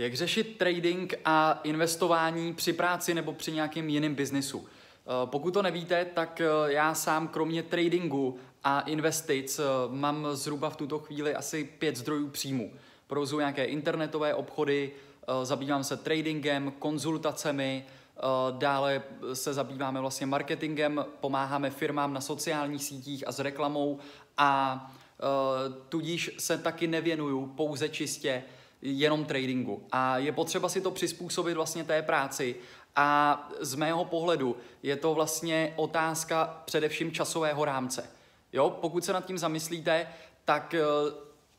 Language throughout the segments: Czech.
Jak řešit trading a investování při práci nebo při nějakém jiném biznisu? Eh, pokud to nevíte, tak eh, já sám kromě tradingu a investic eh, mám zhruba v tuto chvíli asi pět zdrojů příjmu. Provozuji nějaké internetové obchody, zabývám se tradingem, konzultacemi, dále se zabýváme vlastně marketingem, pomáháme firmám na sociálních sítích a s reklamou a tudíž se taky nevěnuju pouze čistě jenom tradingu. A je potřeba si to přizpůsobit vlastně té práci. A z mého pohledu je to vlastně otázka především časového rámce. Jo, pokud se nad tím zamyslíte, tak eh,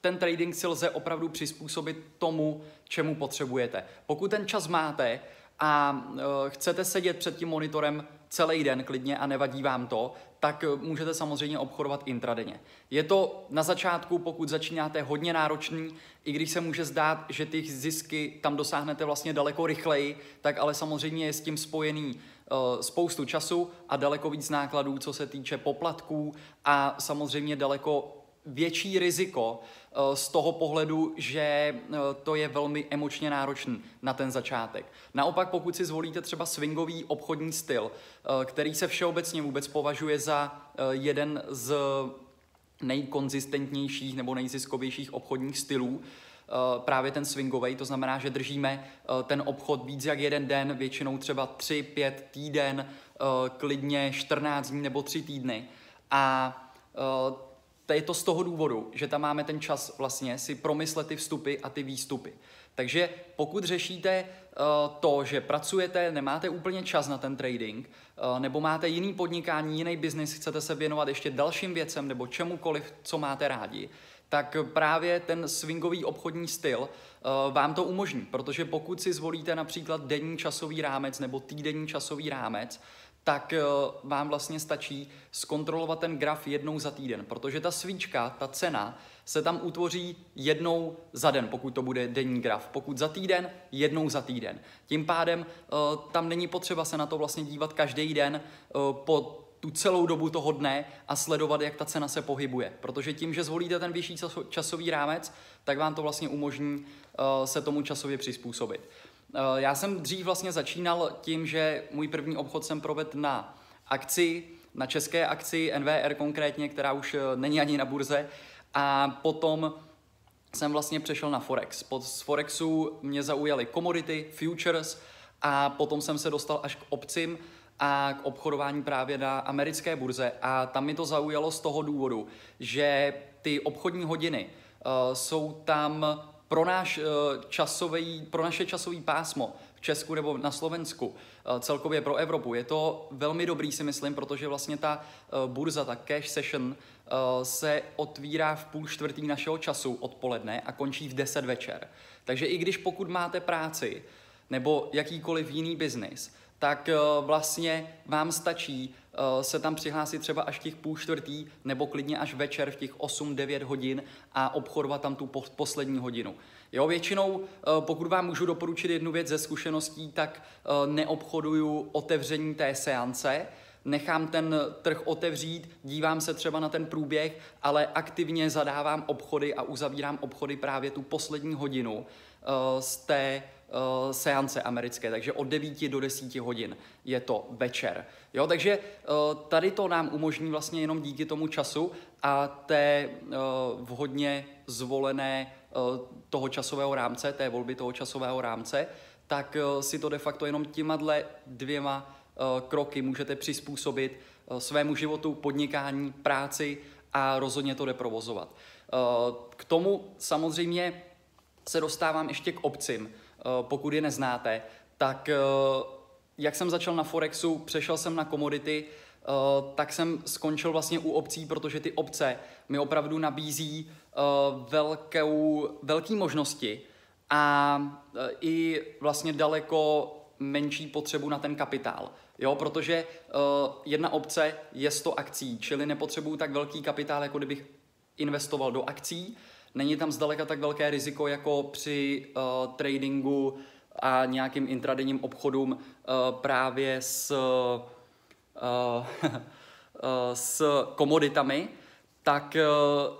ten trading si lze opravdu přizpůsobit tomu, čemu potřebujete. Pokud ten čas máte a eh, chcete sedět před tím monitorem celý den klidně a nevadí vám to, tak eh, můžete samozřejmě obchodovat intradenně. Je to na začátku, pokud začínáte hodně náročný, i když se může zdát, že ty zisky tam dosáhnete vlastně daleko rychleji, tak ale samozřejmě je s tím spojený uh, spoustu času a daleko víc nákladů, co se týče poplatků a samozřejmě daleko větší riziko eh, z toho pohledu, že eh, to je velmi emočně náročný na ten začátek. Naopak, pokud si zvolíte třeba swingový obchodní styl, eh, který se všeobecně vůbec považuje za jeden z nejkonzistentnějších nebo nejziskovějších obchodních stylů, právě ten swingový, to znamená, že držíme ten obchod víc jak jeden den, většinou třeba 3-5 týden, klidně 14 dní nebo 3 týdny. A to je to z toho důvodu, že tam máme ten čas vlastně si promyslet ty vstupy a ty výstupy. Takže pokud řešíte uh, to, že pracujete, nemáte úplně čas na ten trading, uh, nebo máte jiný podnikání, jiný biznis, chcete se věnovat ještě dalším věcem nebo čemukoliv, co máte rádi, tak právě ten swingový obchodní styl uh, vám to umožní, protože pokud si zvolíte například denní časový rámec nebo týdenní časový rámec, tak eh, vám vlastně stačí zkontrolovat ten graf jednou za týden, protože ta svíčka, ta cena, se tam utvoří jednou za den, pokud to bude denní graf. Pokud za týden, jednou za týden. Tím pádem eh, tam není potřeba se na to vlastně dívat každý den eh, po tu celou dobu toho dne a sledovat, jak ta cena se pohybuje. Protože tím, že zvolíte ten vyšší časový rámec, tak vám to vlastně umožní se tomu časově přizpůsobit. Eh, já jsem dřív vlastně začínal tím, že můj první obchod jsem provedl na akci, na české akci NVR konkrétně, která už eh, není ani na burze. A potom jsem vlastně přešel na Forex. Pod z Forexu mě zaujaly commodity, futures a potom jsem se dostal až k obcím a k obchodování právě na americké burze. A tam mi to zaujalo z toho důvodu, že ty obchodní hodiny uh, jsou tam pro, náš, eh, časový, pro naše časové pásmo v Česku nebo na Slovensku, eh, celkově pro Evropu, je to velmi dobrý, si myslím, protože vlastně ta eh, burza, ta cash session, se otvírá v půl čtvrtý našeho času odpoledne a končí v 10 večer. Takže i když pokud máte práci nebo jakýkoliv jiný biznis, tak vlastně vám stačí se tam přihlásit třeba až těch půl čtvrtý nebo klidně až večer v těch 8-9 hodin a obchodovat tam tu poslední hodinu. Jo, většinou, eh, pokud vám můžu doporučit jednu věc ze zkušeností, tak eh, neobchoduju otevření té seance, nechám ten trh otevřít, dívám se třeba na ten průběh, ale aktivně zadávám obchody a uzavírám obchody právě tu poslední hodinu z té uh, seance americké, takže od 9 do 10 hodin je to večer. Jo, takže uh, tady to nám umožní vlastně jenom díky tomu času a té vhodně zvolené toho časového rámce, té volby toho časového rámce, tak si to de facto jenom těma dvěma kroky můžete přizpůsobit uh, svému životu, podnikání, práci a rozhodně to jde provozovat. Uh, k tomu samozřejmě se dostávám ještě k obcím. Eh, pokud je neznáte, tak eh, jak jsem začal na Forexu, přešel jsem na komodity, eh, tak jsem skončil vlastně u obcí, protože ty obce mi opravdu nabízí velkou, velké možnosti a i vlastně daleko menší potřebu na ten kapitál. Jo, protože uh, jedna obce je 100 akcí, čili nepotřebuju tak velký kapitál, jako kdybych investoval do akcí, Není tam zdaleka tak velké riziko jako při uh, tradingu a nějakým intradenním obchodům uh, právě s, uh, s komoditami. Tak eh,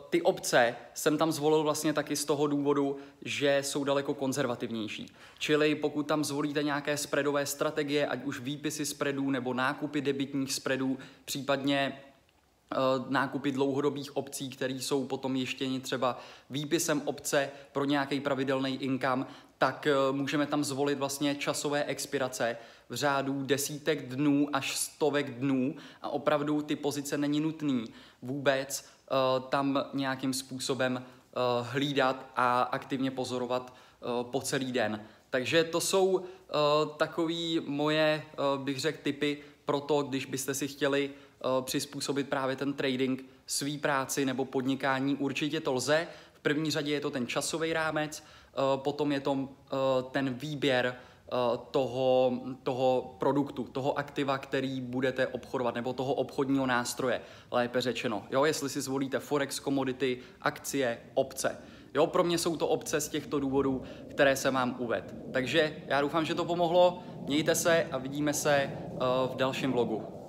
ty obce jsem tam zvolil vlastně taky z toho důvodu, že jsou daleko konzervativnější. Čili pokud tam zvolíte nějaké spreadové strategie, ať už výpisy spreadů nebo nákupy debitních spreadů, případně eh, nákupy dlouhodobých obcí, které jsou potom ještě třeba výpisem obce pro nějaký pravidelný income, tak eh, můžeme tam zvolit vlastně časové expirace v řádu desítek dnů až stovek dnů a opravdu ty pozice není nutný vůbec uh, tam nějakým způsobem uh, hlídat a aktivně pozorovat po celý den. Takže to jsou takové moje, bych řekl, typy pro to, když byste si chtěli přizpůsobit právě ten trading svý práci nebo podnikání. Určitě to lze. V první řadě je to ten časový rámec, potom je to uh, ten výběr Eh, toho, toho produktu, toho aktiva, který budete obchodovat, nebo toho obchodního nástroje, lépe řečeno. Jo, jestli si zvolíte Forex, komodity, akcie, obce. Jo, pro mě jsou to obce z těchto důvodů, které se vám uved. Takže já doufám, že to pomohlo. Mějte se a vidíme se v dalším vlogu.